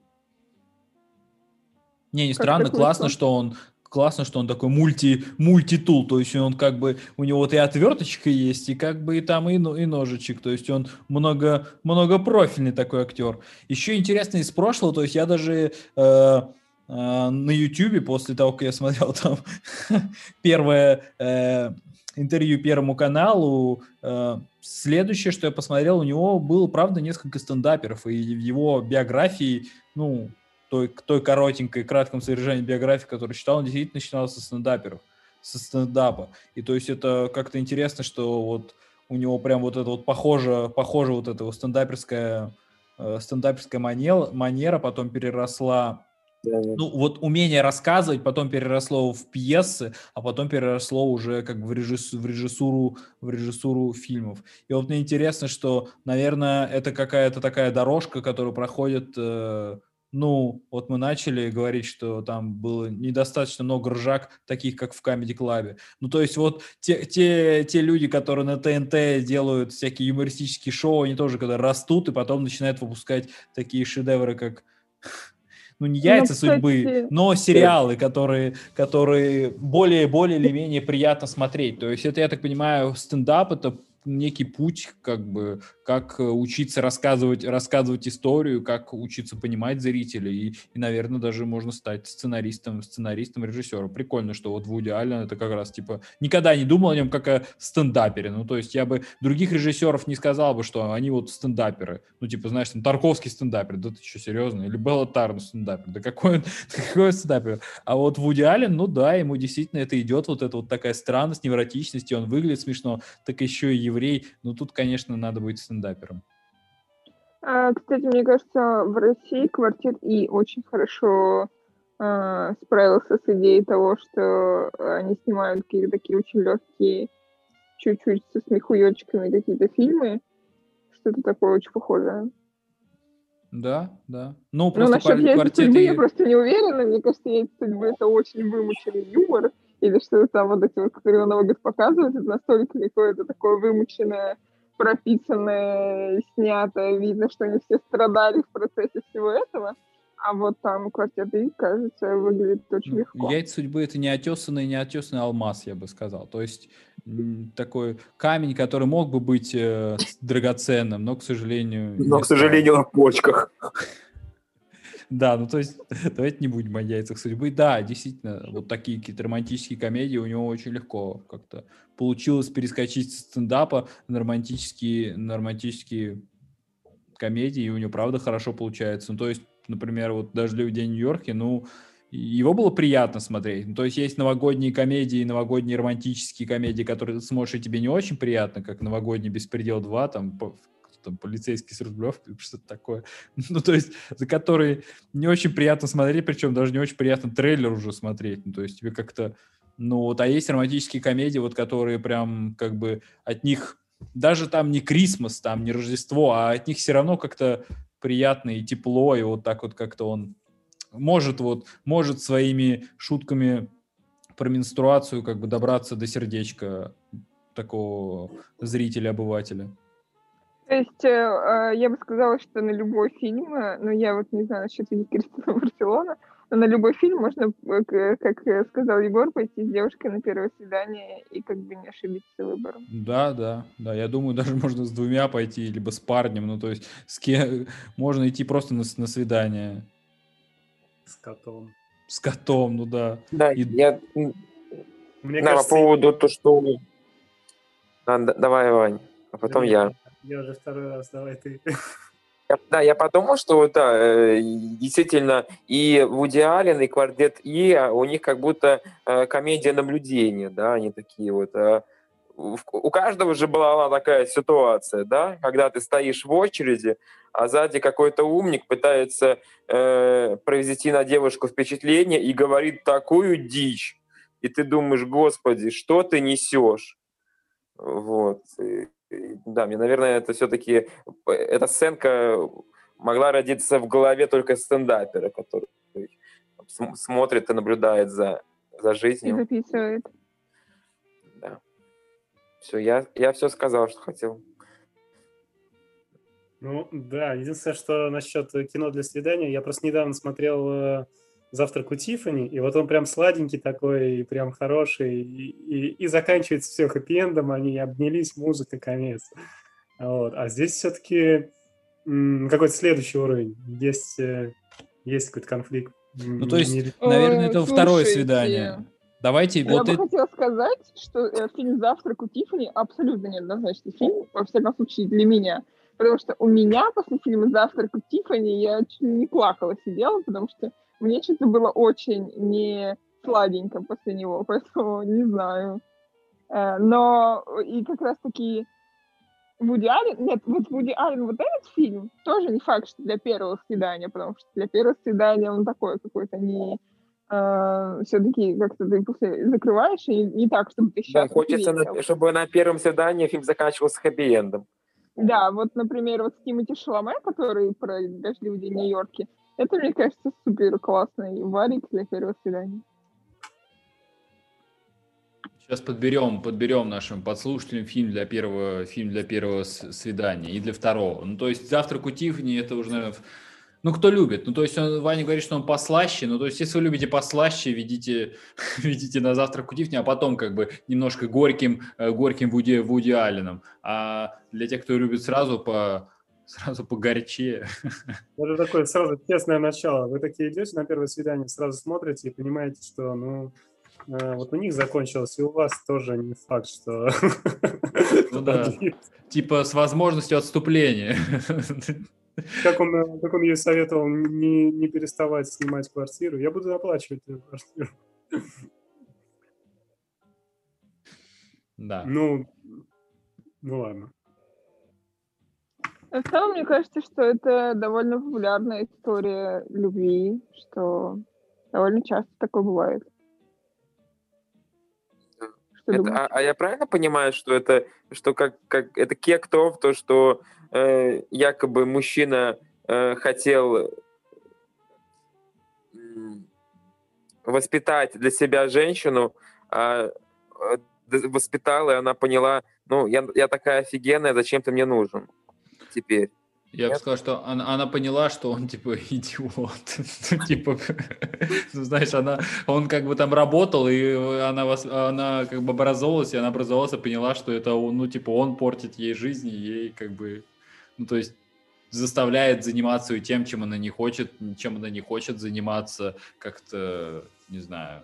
Не, не странно, классно, что он классно, что он такой мульти, мультитул, то есть он как бы, у него вот и отверточка есть, и как бы и там и, и ножичек, то есть он много, многопрофильный такой актер. Еще интересно из прошлого, то есть я даже э, на YouTube после того, как я смотрел там *laughs* первое э, интервью Первому каналу, э, следующее, что я посмотрел, у него было, правда, несколько стендаперов, и в его биографии, ну, той, той коротенькой, кратком содержании биографии, которую читал, он действительно начинал со стендаперов, со стендапа. И то есть это как-то интересно, что вот у него прям вот это вот похоже, похоже вот эта вот стендаперская, э, стендаперская манера, манера потом переросла ну, вот умение рассказывать потом переросло в пьесы, а потом переросло уже как в, режиссу, в, режиссуру, в режиссуру фильмов. И вот мне интересно, что, наверное, это какая-то такая дорожка, которую проходит э, ну, вот мы начали говорить, что там было недостаточно много ржак, таких как в Comedy Club. Ну, то есть вот те, те, те люди, которые на ТНТ делают всякие юмористические шоу, они тоже когда растут и потом начинают выпускать такие шедевры, как ну не яйца ну, судьбы, но сериалы, которые, которые более, более или менее приятно смотреть. То есть это, я так понимаю, стендап это некий путь, как бы, как э, учиться рассказывать, рассказывать историю, как учиться понимать зрителей, и, и, наверное, даже можно стать сценаристом, сценаристом, режиссером. Прикольно, что вот Вуди Аллен это как раз, типа, никогда не думал о нем как о стендапере, ну, то есть я бы других режиссеров не сказал бы, что они вот стендаперы, ну, типа, знаешь, там, Тарковский стендапер, да ты что, серьезно? Или Белла Тарн стендапер, да какой он, *laughs* какой он стендапер? А вот Вуди Аллен, ну, да, ему действительно это идет, вот эта вот такая странность, невротичность, и он выглядит смешно, так еще и еврей, ну тут, конечно, надо быть стендапером. А, кстати, мне кажется, в России квартир И очень хорошо а, справился с идеей того, что они снимают какие-то такие очень легкие, чуть-чуть со смехуёчками какие-то фильмы. Что-то такое очень похожее. Да, да. Ну, просто ну, насчет квартеты... судьбы я просто не уверена. Мне кажется, яйца судьбы это очень вымученный юмор или что-то там вот эти вот, которые он Новый показывает, это настолько какое-то такое вымученное, прописанное, снятое, видно, что они все страдали в процессе всего этого. А вот там квартет И, кажется, выглядит очень легко. Яйца судьбы это не отесанный, не отесанный алмаз, я бы сказал. То есть такой камень, который мог бы быть э, драгоценным, но, к сожалению... Но, к сожалению, на почках. *laughs* Да, ну то есть *laughs* давайте не будем о яйцах судьбы. Да, действительно, вот такие какие-то романтические комедии у него очень легко как-то получилось перескочить с стендапа на романтические, на романтические комедии, и у него правда хорошо получается. Ну то есть, например, вот «Дождливый день в Нью-Йорке», ну, его было приятно смотреть. Ну, то есть есть новогодние комедии, новогодние романтические комедии, которые ты смотришь, и тебе не очень приятно, как «Новогодний беспредел 2», там, там полицейский с Рублевкой, что-то такое. *laughs* Ну, то есть, за которые не очень приятно смотреть, причем даже не очень приятно трейлер уже смотреть. Ну, то есть тебе как-то... Ну, вот, а есть романтические комедии, вот, которые прям, как бы, от них... Даже там не Крисмас, там не Рождество, а от них все равно как-то приятно и тепло, и вот так вот как-то он может вот, может своими шутками про менструацию как бы добраться до сердечка такого зрителя-обывателя. То есть э, э, я бы сказала, что на любой фильм, э, но я вот не знаю насчет Кристина *laughs* Барселона, но на любой фильм можно, как сказал Егор, пойти с девушкой на первое свидание и как бы не ошибиться выбором. Да, да, да. Я думаю, *laughs* даже можно с двумя пойти, либо с парнем. Ну, то есть с кем *laughs* можно идти просто на, на свидание. С котом. С котом, ну да. Да, и... я... Мне да, кажется, по поводу то, что... А, давай, Вань, а потом я. Я уже второй раз, давай ты. Да, я подумал, что да, э, действительно и Вуди Аллен, и Квартет И, а у них как будто э, комедия наблюдения, да, они такие вот. А у каждого же была такая ситуация, да, когда ты стоишь в очереди, а сзади какой-то умник пытается э, произвести на девушку впечатление и говорит такую дичь, и ты думаешь, господи, что ты несешь? Вот. И, да, мне, наверное, это все-таки, эта сценка могла родиться в голове только стендапера, который смотрит и наблюдает за, за жизнью. И записывает. Да. Все, я, я все сказал, что хотел. Ну, да, единственное, что насчет кино для свидания, я просто недавно смотрел э, «Завтрак у Тиффани», и вот он прям сладенький такой, и прям хороший, и, и, и заканчивается все хэппи-эндом, они обнялись, музыка, конец. Вот. А здесь все-таки какой-то следующий уровень, есть, э, есть какой-то конфликт. Ну, то есть, наверное, это второе свидание. Давайте Я вот бы это... хотела сказать, что фильм «Завтрак у Тиффани» абсолютно неоднозначный фильм, во всяком случае для меня. Потому что у меня после фильма «Завтрак у Тиффани» я чуть не плакала, сидела, потому что мне что-то было очень не сладенько после него, *laughs* поэтому не знаю. Э, но и как раз-таки Вуди Аллен... Нет, вот Вуди Аллен, вот этот фильм тоже не факт, что для первого свидания, потому что для первого свидания он такой какой-то не э, все-таки как-то ты после закрываешь, и не так, чтобы ты сейчас... Да, хочется, на, чтобы на первом свидании фильм заканчивался хэппи-эндом. Да, вот, например, вот с Тимоти Шаломе, который про дождливый день в Нью-Йорке, это, мне кажется, супер классный варик для первого свидания. Сейчас подберем, подберем нашим подслушателям фильм для первого, фильм для первого свидания и для второго. Ну, то есть «Завтрак у Тиффани» это уже, наверное, ну, кто любит. Ну, то есть он, Ваня говорит, что он послаще. Ну, то есть если вы любите послаще, ведите, *laughs* ведите на завтрак у Тифни, а потом как бы немножко горьким, э, горьким Вуди, Вуди Алленом. А для тех, кто любит сразу по сразу погорче. *laughs* Это такое сразу честное начало. Вы такие идете на первое свидание, сразу смотрите и понимаете, что, ну, э, вот у них закончилось, и у вас тоже не факт, что... *laughs* Ну да, типа с возможностью отступления. *laughs* Как он, как он ей советовал не, не переставать снимать квартиру. Я буду оплачивать эту квартиру. Да. Ну, ну ладно. В целом, мне кажется, что это довольно популярная история любви, что довольно часто такое бывает. Это, а, а я правильно понимаю, что это, что как, как это кек-то, то, что э, якобы мужчина э, хотел воспитать для себя женщину, а э, воспитал, и она поняла, ну, я, я такая офигенная, зачем ты мне нужен теперь? Я бы сказал, что она, она поняла, что он типа *laughs* идиот. Ну, типа, *laughs* ну знаешь, она, он как бы там работал, и она, вас, она как бы образовалась, и она образовалась и поняла, что это ну типа он портит ей жизнь, и ей как бы, ну то есть заставляет заниматься тем, чем она не хочет, чем она не хочет заниматься, как-то, не знаю,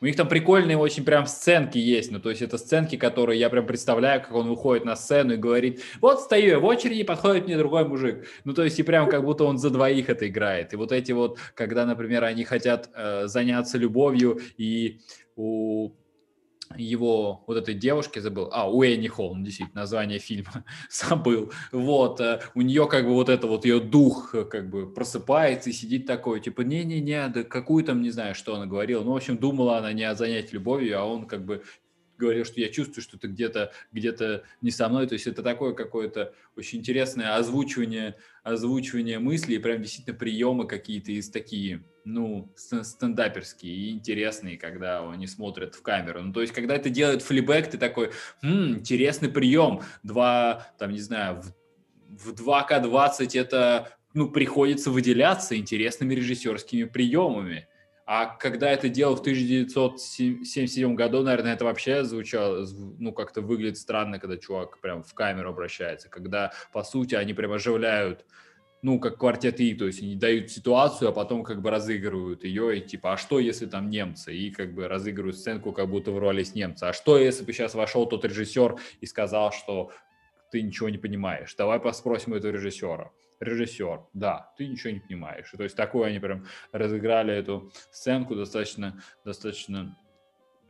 у них там прикольные очень прям сценки есть, ну, то есть это сценки, которые я прям представляю, как он выходит на сцену и говорит, вот стою я в очереди, подходит мне другой мужик. Ну, то есть и прям как будто он за двоих это играет. И вот эти вот, когда, например, они хотят э, заняться любовью, и у его вот этой девушки забыл, а, у Энни Холм, действительно, название фильма *laughs* забыл, вот, э, у нее как бы вот это вот ее дух э, как бы просыпается и сидит такой, типа, не-не-не, да какую там, не знаю, что она говорила, ну, в общем, думала она не о занятии любовью, а он как бы говорил, что я чувствую, что ты где-то где не со мной. То есть это такое какое-то очень интересное озвучивание, озвучивание мыслей, прям действительно приемы какие-то из такие, ну, стендаперские и интересные, когда они смотрят в камеру. Ну, то есть, когда это делает флибэк, ты такой, М, интересный прием. Два, там, не знаю, в, в 2К20 это, ну, приходится выделяться интересными режиссерскими приемами. А когда это делал в 1977 году, наверное, это вообще звучало, ну, как-то выглядит странно, когда чувак прям в камеру обращается, когда, по сути, они прям оживляют, ну, как квартет то есть они дают ситуацию, а потом как бы разыгрывают ее, и типа, а что, если там немцы? И как бы разыгрывают сценку, как будто ворвались немцы. А что, если бы сейчас вошел тот режиссер и сказал, что ты ничего не понимаешь? Давай поспросим этого режиссера режиссер, да, ты ничего не понимаешь. то есть такую они прям разыграли эту сценку достаточно, достаточно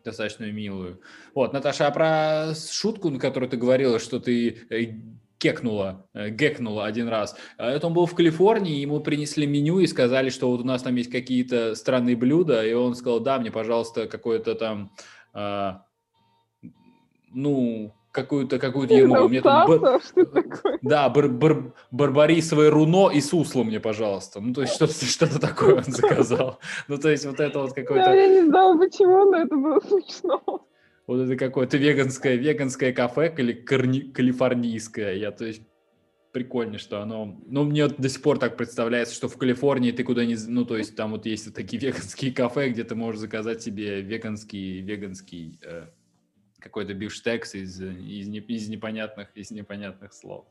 достаточно милую. Вот, Наташа, а про шутку, на которую ты говорила, что ты э, кекнула, э, гекнула один раз. А это он был в Калифорнии, ему принесли меню и сказали, что вот у нас там есть какие-то странные блюда, и он сказал, да, мне, пожалуйста, какое-то там, а, ну, какую-то какую-то ерунду. Мне там бар... *laughs* Да, бар бар барбарисовое руно и сусло мне, пожалуйста. Ну, то есть *laughs* что-то что такое он заказал. Ну, то есть вот это вот какое-то... Я не знала, почему, но это было смешно. Вот это какое-то веганское, веганское кафе кали калифорнийское. Я, то есть, прикольно, что оно... Ну, мне до сих пор так представляется, что в Калифорнии ты куда не... Ну, то есть там вот есть вот такие *laughs* веганские кафе, где ты можешь заказать себе веганский, веганский э, какой-то бифштекс из, из, из, непонятных, из непонятных слов.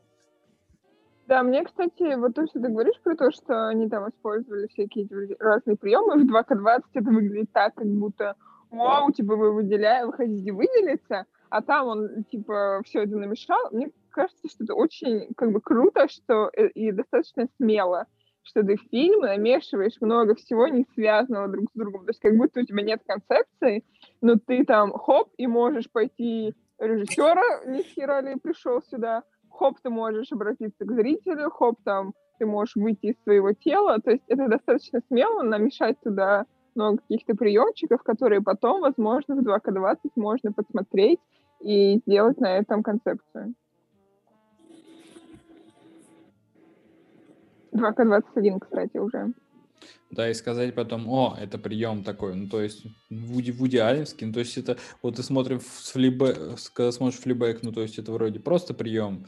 Да, мне, кстати, вот то, что ты говоришь про то, что они там использовали всякие разные приемы, в 2К20 это выглядит так, как будто вау, типа вы выделяете, вы хотите выделиться, а там он, типа, все это намешал. Мне кажется, что это очень, как бы, круто, что э, и достаточно смело, что ты в фильм намешиваешь много всего не связанного друг с другом. То есть как будто у тебя нет концепции, но ты там хоп, и можешь пойти режиссера, ни хера ли пришел сюда, хоп, ты можешь обратиться к зрителю, хоп, там ты можешь выйти из своего тела. То есть это достаточно смело намешать туда много каких-то приемчиков, которые потом, возможно, в 2К20 можно посмотреть и сделать на этом концепцию. 2К21, кстати, уже. Да, и сказать потом, о, это прием такой, ну, то есть Вуди, Вуди Алленский, ну, то есть это, вот ты смотришь флибэ, когда смотришь флибэк, ну, то есть это вроде просто прием,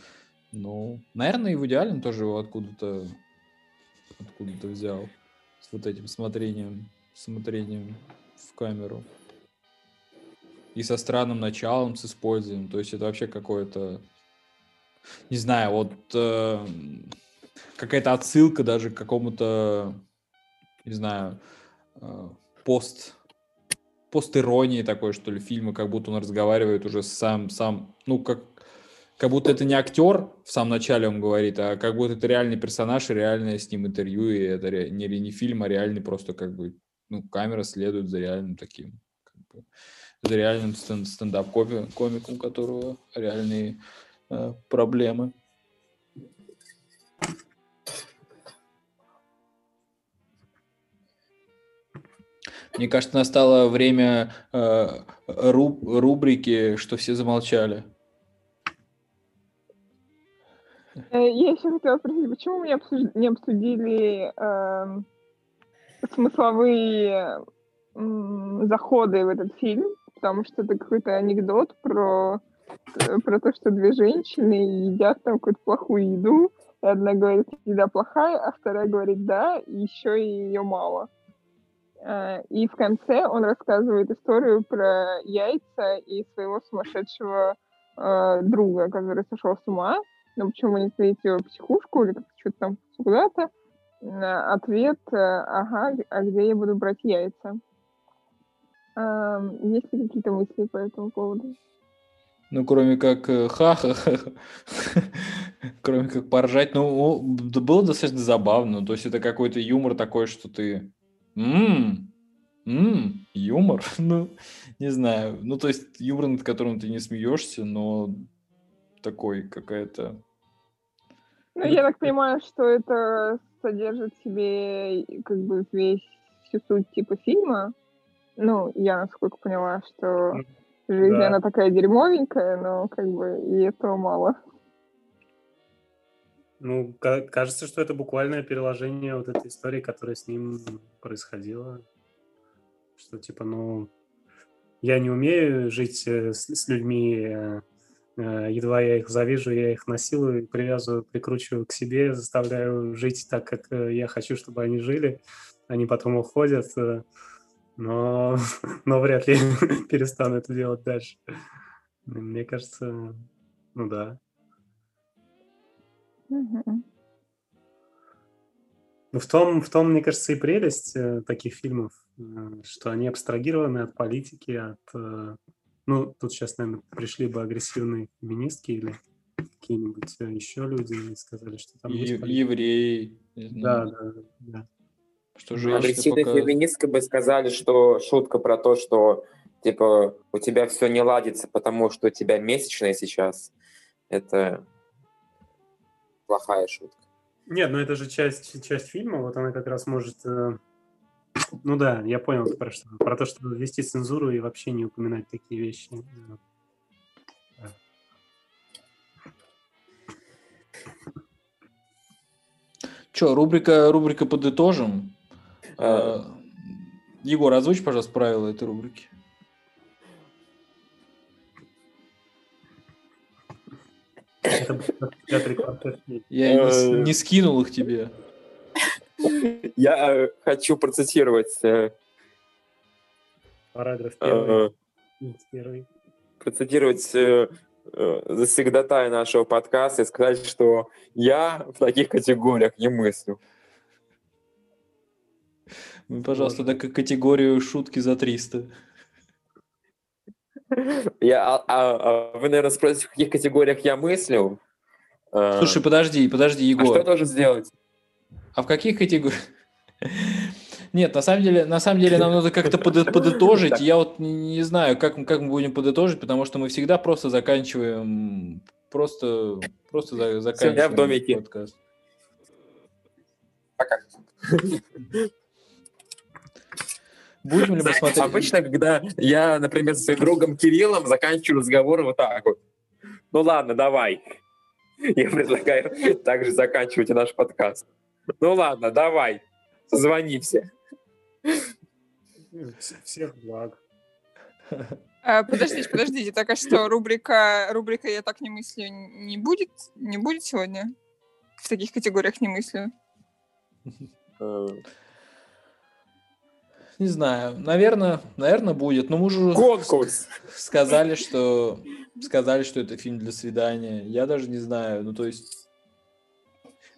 ну, наверное, и Вуди Аллен тоже его откуда-то, откуда-то взял с вот этим смотрением, смотрением в камеру. И со странным началом, с использованием, то есть это вообще какое-то, не знаю, вот... Э, какая-то отсылка даже к какому-то, не знаю, э, пост пост-иронии такой, что ли, фильма, как будто он разговаривает уже сам, сам, ну, как, как будто это не актер в самом начале он говорит, а как будто это реальный персонаж и реальное с ним интервью, и это не, не фильм, а реальный просто как бы, ну, камера следует за реальным таким, как бы, за реальным стендап-комиком, у которого реальные э, проблемы. Мне кажется, настало время э, руб, рубрики, что все замолчали. Э, я еще хотела спросить, почему мы не, обсудили э, смысловые э, заходы в этот фильм? Потому что это какой-то анекдот про, про то, что две женщины едят там какую-то плохую еду, И одна говорит, еда плохая, а вторая говорит, да, и еще ее мало. Э, и в конце он рассказывает историю про яйца и своего сумасшедшего э, друга, который сошел с ума. Но почему не сидите в психушку или что-то там куда-то? Ответ, э, ага, а где я буду брать яйца? Есть ли какие-то мысли по этому поводу? Ну, кроме как э, ха-ха-ха, кроме как поржать, ну, было достаточно забавно. То есть это какой-то юмор такой, что ты... Ммм, ммм, юмор? *laughs* ну, не знаю. Ну, то есть юмор, над которым ты не смеешься, но такой какая-то... Ну, я так понимаю, что это содержит в себе как бы весь всю суть типа фильма. Ну, я насколько поняла, что жизнь, да. она такая дерьмовенькая, но как бы и этого мало. Ну, кажется, что это буквальное переложение вот этой истории, которая с ним происходила. Что типа, ну, я не умею жить э, с, с людьми, э, э, едва я их завижу, я их насилую, привязываю, прикручиваю к себе, заставляю жить так, как я хочу, чтобы они жили. Они потом уходят но, *laughs* но вряд ли *laughs* перестану это делать дальше. Мне кажется, ну да. Ну, в том, в том, мне кажется, и прелесть э, таких фильмов, э, что они абстрагированы от политики, от... Э, ну, тут сейчас, наверное, пришли бы агрессивные феминистки или какие-нибудь еще люди и сказали, что там есть... Евреи. Да, да, да. Что же Агрессивные пока... феминистки бы сказали, что шутка про то, что типа у тебя все не ладится, потому что у тебя месячные сейчас, это плохая шутка. Нет, ну это же часть, часть фильма, вот она как раз может... Э... Ну да, я понял про что. Про то, что вести цензуру и вообще не упоминать такие вещи. Че, рубрика, рубрика подытожим? Э, Егор, озвучь, пожалуйста, правила этой рубрики. Я не, не скинул их тебе. Я э, хочу процитировать. Э, Параграф первый. Процитировать завсегдатая нашего подкаста и сказать, что я в таких категориях не мыслю. Ну, пожалуйста, так категорию шутки за 300. Я, а, а, а вы, наверное, спросите, в каких категориях я мыслю? А, Слушай, подожди, подожди, Егор. А что должен сделать? А в каких категориях? *laughs* Нет, на самом деле, на самом деле нам надо как-то подытожить. Я вот не знаю, как, как мы будем подытожить, потому что мы всегда просто заканчиваем, просто, просто заканчиваем Семья в домике. подкаст. Пока. Будем ли мы смотреть? Обычно, когда я, например, с своим другом Кириллом заканчиваю разговор вот так вот. Ну ладно, давай. Я предлагаю также заканчивать наш подкаст. Ну ладно, давай. Звони все. Всех благ. А, подождите, подождите, так а что, рубрика, рубрика «Я так не мыслю» не будет? Не будет сегодня? В таких категориях не мыслю? Не знаю, наверное, наверное будет. Но мы уже Конкурс. сказали, что сказали, что это фильм для свидания. Я даже не знаю. Ну то есть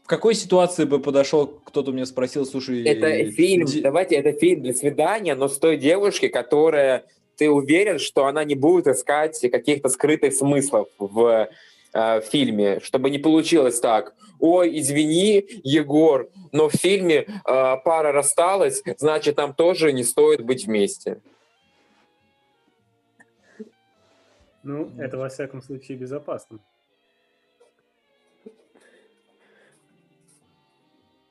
в какой ситуации бы подошел, кто-то мне спросил, слушай... Это э, фильм, ди... давайте, это фильм для свидания, но с той девушкой, которая, ты уверен, что она не будет искать каких-то скрытых смыслов в э, фильме, чтобы не получилось так. Ой, извини, Егор, но в фильме э, пара рассталась, значит, нам тоже не стоит быть вместе. Ну, это во всяком случае безопасно.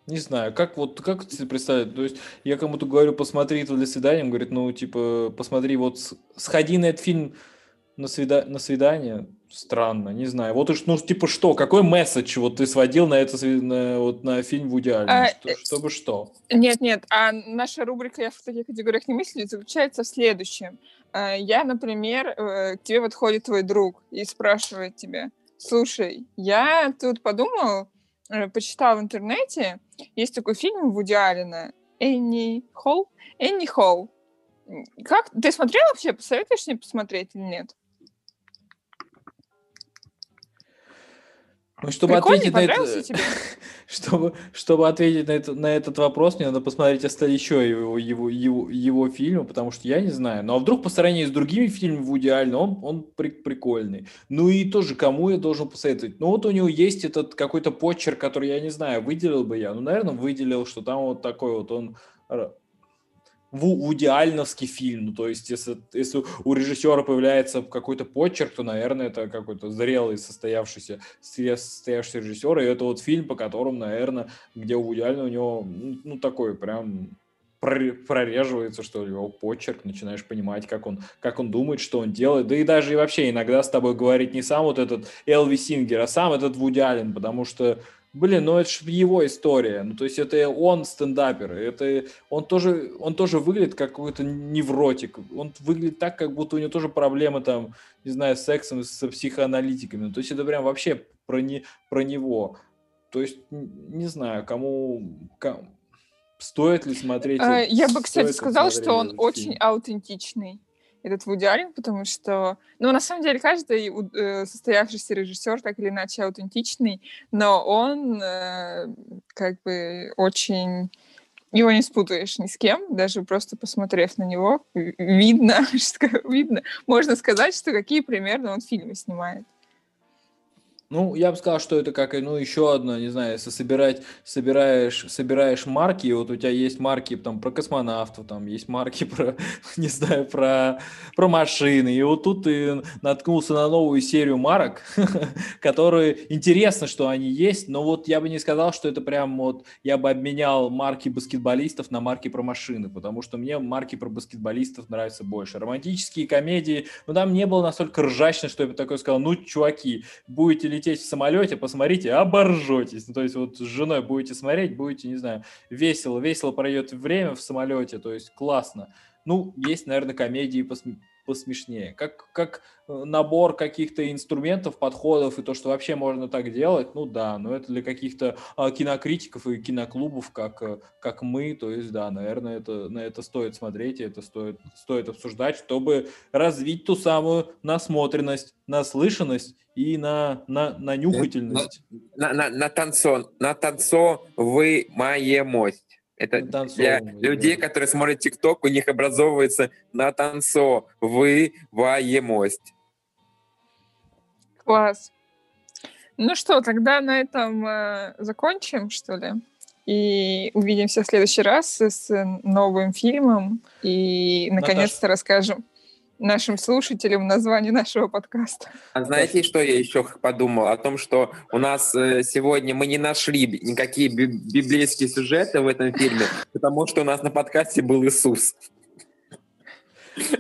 Не знаю, как вот как себе представить? То есть я кому-то говорю, посмотри это для свидания, он говорит, ну типа посмотри, вот сходи на этот фильм на, свида... на свидание, странно, не знаю. Вот уж, ну, типа что, какой месседж вот ты сводил на это, на, вот на фильм Вуди Аллен? А, что, э, чтобы что? Нет, нет, а наша рубрика «Я в таких категориях не мыслю» заключается в следующем. А, я, например, э, к тебе подходит твой друг и спрашивает тебя, слушай, я тут подумал, э, почитала в интернете, есть такой фильм Вуди Аллена Энни Холл. Энни Холл. Как ты смотрел вообще? Посоветуешь мне посмотреть или нет? Ну, чтобы ответить на это, *laughs* чтобы, чтобы ответить на, это, на этот вопрос, мне надо посмотреть остальные еще его, его, его, его фильмы, потому что я не знаю. Ну, а вдруг по сравнению с другими фильмами Вуди Аллена он, он при, прикольный. Ну, и тоже кому я должен посоветовать? Ну, вот у него есть этот какой-то почерк, который, я не знаю, выделил бы я. Ну, наверное, выделил, что там вот такой вот он вудиальновский фильм. Ну, то есть, если, если у режиссера появляется какой-то почерк, то, наверное, это какой-то зрелый, состоявшийся, состоявшийся режиссер. И это вот фильм, по которому, наверное, где у Вуди у него, ну, такой прям прореживается, что ли, его почерк, начинаешь понимать, как он, как он думает, что он делает. Да и даже и вообще иногда с тобой говорит не сам вот этот Элви Сингер, а сам этот Вуди Аллен, потому что Блин, ну это же его история. Ну, то есть это он стендапер. Это он тоже, он тоже выглядит как какой-то невротик. Он выглядит так, как будто у него тоже проблемы там, не знаю, с сексом, с психоаналитиками. Ну, то есть это прям вообще про, не, про него. То есть, не знаю, кому, кому стоит ли смотреть. А, я бы, кстати, сказала, что он очень аутентичный этот Вуди Аллен, потому что, ну, на самом деле, каждый э, состоявшийся режиссер так или иначе аутентичный, но он э, как бы очень... Его не спутаешь ни с кем, даже просто посмотрев на него, видно, *laughs* видно, можно сказать, что какие примерно он фильмы снимает. Ну, я бы сказал, что это как, ну, еще одно, не знаю, если собирать, собираешь, собираешь марки, вот у тебя есть марки там про космонавтов, там есть марки *laughs* про, не знаю, про, про машины, и вот тут ты наткнулся на новую серию марок, *laughs* которые, интересно, что они есть, но вот я бы не сказал, что это прям вот, я бы обменял марки баскетболистов на марки про машины, потому что мне марки про баскетболистов нравятся больше. Романтические комедии, ну, там не было настолько ржачно, что я бы такой сказал, ну, чуваки, будете ли лететь в самолете, посмотрите, оборжетесь. Ну, то есть вот с женой будете смотреть, будете, не знаю, весело, весело пройдет время в самолете, то есть классно. Ну, есть, наверное, комедии посмешнее. Как, как э, набор каких-то инструментов, подходов и то, что вообще можно так делать, ну да, но это для каких-то а, кинокритиков и киноклубов, как, э, как мы, то есть да, наверное, это, на это стоит смотреть, и это стоит, стоит обсуждать, чтобы развить ту самую насмотренность, наслышанность и на, на, на нюхательность. На, на, на, танцо, на танцовымаемость. Это для людей, которые смотрят ТикТок, у них образовывается на танцовываемость. Класс. Ну что, тогда на этом э, закончим, что ли? И увидимся в следующий раз с новым фильмом. И наконец-то расскажем нашим слушателям название нашего подкаста. А знаете, что я еще подумал? О том, что у нас э, сегодня мы не нашли никакие библейские сюжеты в этом фильме, потому что у нас на подкасте был Иисус.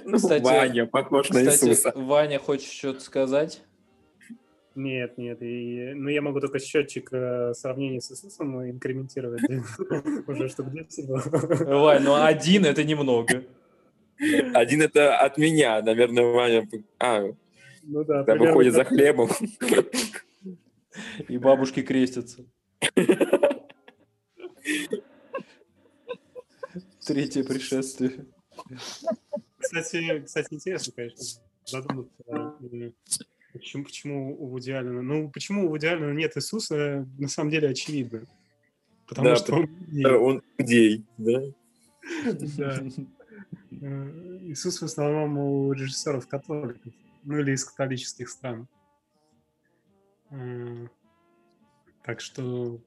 Ну, кстати, Ваня похож кстати, на Иисуса. Ваня, хочешь что-то сказать? Нет, нет. И, ну, я могу только счетчик э, сравнения с Иисусом инкрементировать. *laughs* Уже чтобы 10 было. Вань, ну один это немного. Один это от меня, наверное, Ваня. А, ну да, да выходит за хлебом. И бабушки крестятся. Третье пришествие. Кстати, кстати, интересно, конечно, задуматься, почему, почему у Вуди Аллена... Ну, почему у Вуди Аллена нет Иисуса, на самом деле очевидно. Потому да, что он... Он иудей, да? Да. Э, Иисус в основном у режиссеров католиков, ну или из католических стран. Э, так что,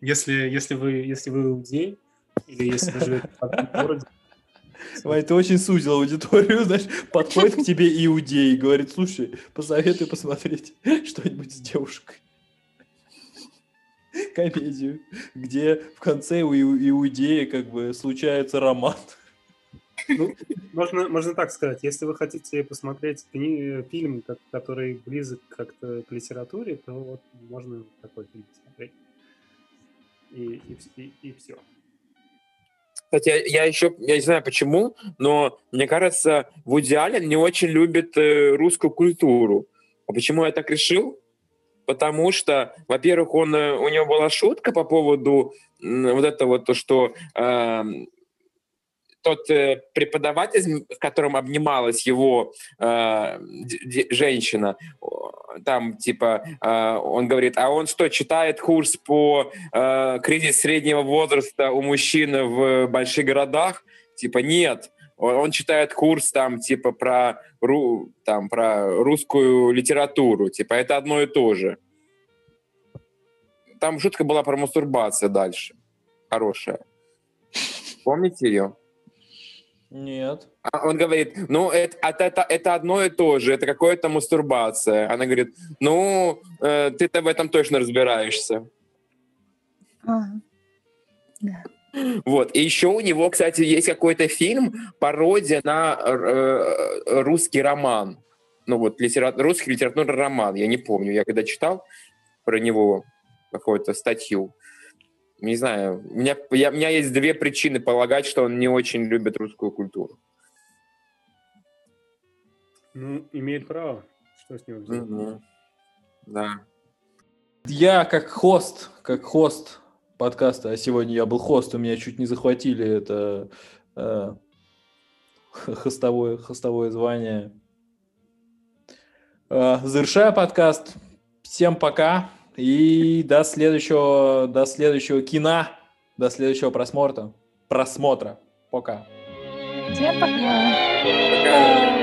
если, если, вы, если вы иудей, или если вы живете в городе, *laughs* Вань, ты очень сузил аудиторию, *laughs* знаешь, подходит к тебе иудей и говорит, слушай, посоветуй посмотреть *laughs* что-нибудь с девушкой. Комедию, где в конце у иудея как бы случается роман. Ну, можно, можно так сказать, если вы хотите посмотреть кни- фильм, как, который близок как-то к литературе, то вот можно такой фильм посмотреть. И, и, и, и все. Кстати, я, еще, я не знаю почему, но мне кажется, Вуди Аллен не очень любит э, русскую культуру. А почему я так решил? потому что, во-первых, он, э, у него была шутка по поводу вот этого то, что э, тот э, преподаватель, с которым обнималась его э, женщина, там типа э, он говорит, а он что, читает курс по э, кризис среднего возраста у мужчин в больших городах? Типа нет, он читает курс там типа про, ру, там, про русскую литературу, типа это одно и то же. Там шутка была про мастурбацию дальше, хорошая. Помните ее? Нет. А он говорит, ну, это, это, это одно и то же, это какая-то мастурбация. Она говорит, ну, э, ты-то в этом точно разбираешься. Ага. Да. Вот. И еще у него, кстати, есть какой-то фильм, пародия на э, русский роман. Ну вот, литера... русский литературный роман. Я не помню, я когда читал про него какую-то статью, не знаю, у меня, я, у меня есть две причины полагать, что он не очень любит русскую культуру. Ну, имеет право. Что с него взять? Угу. Да. Я как хост, как хост подкаста, а сегодня я был хост, у меня чуть не захватили это э, хостовое, хостовое звание. Э, завершаю подкаст. Всем пока. И до следующего, до следующего кино, до следующего просмотра. Просмотра. Пока. Всем пока. Пока.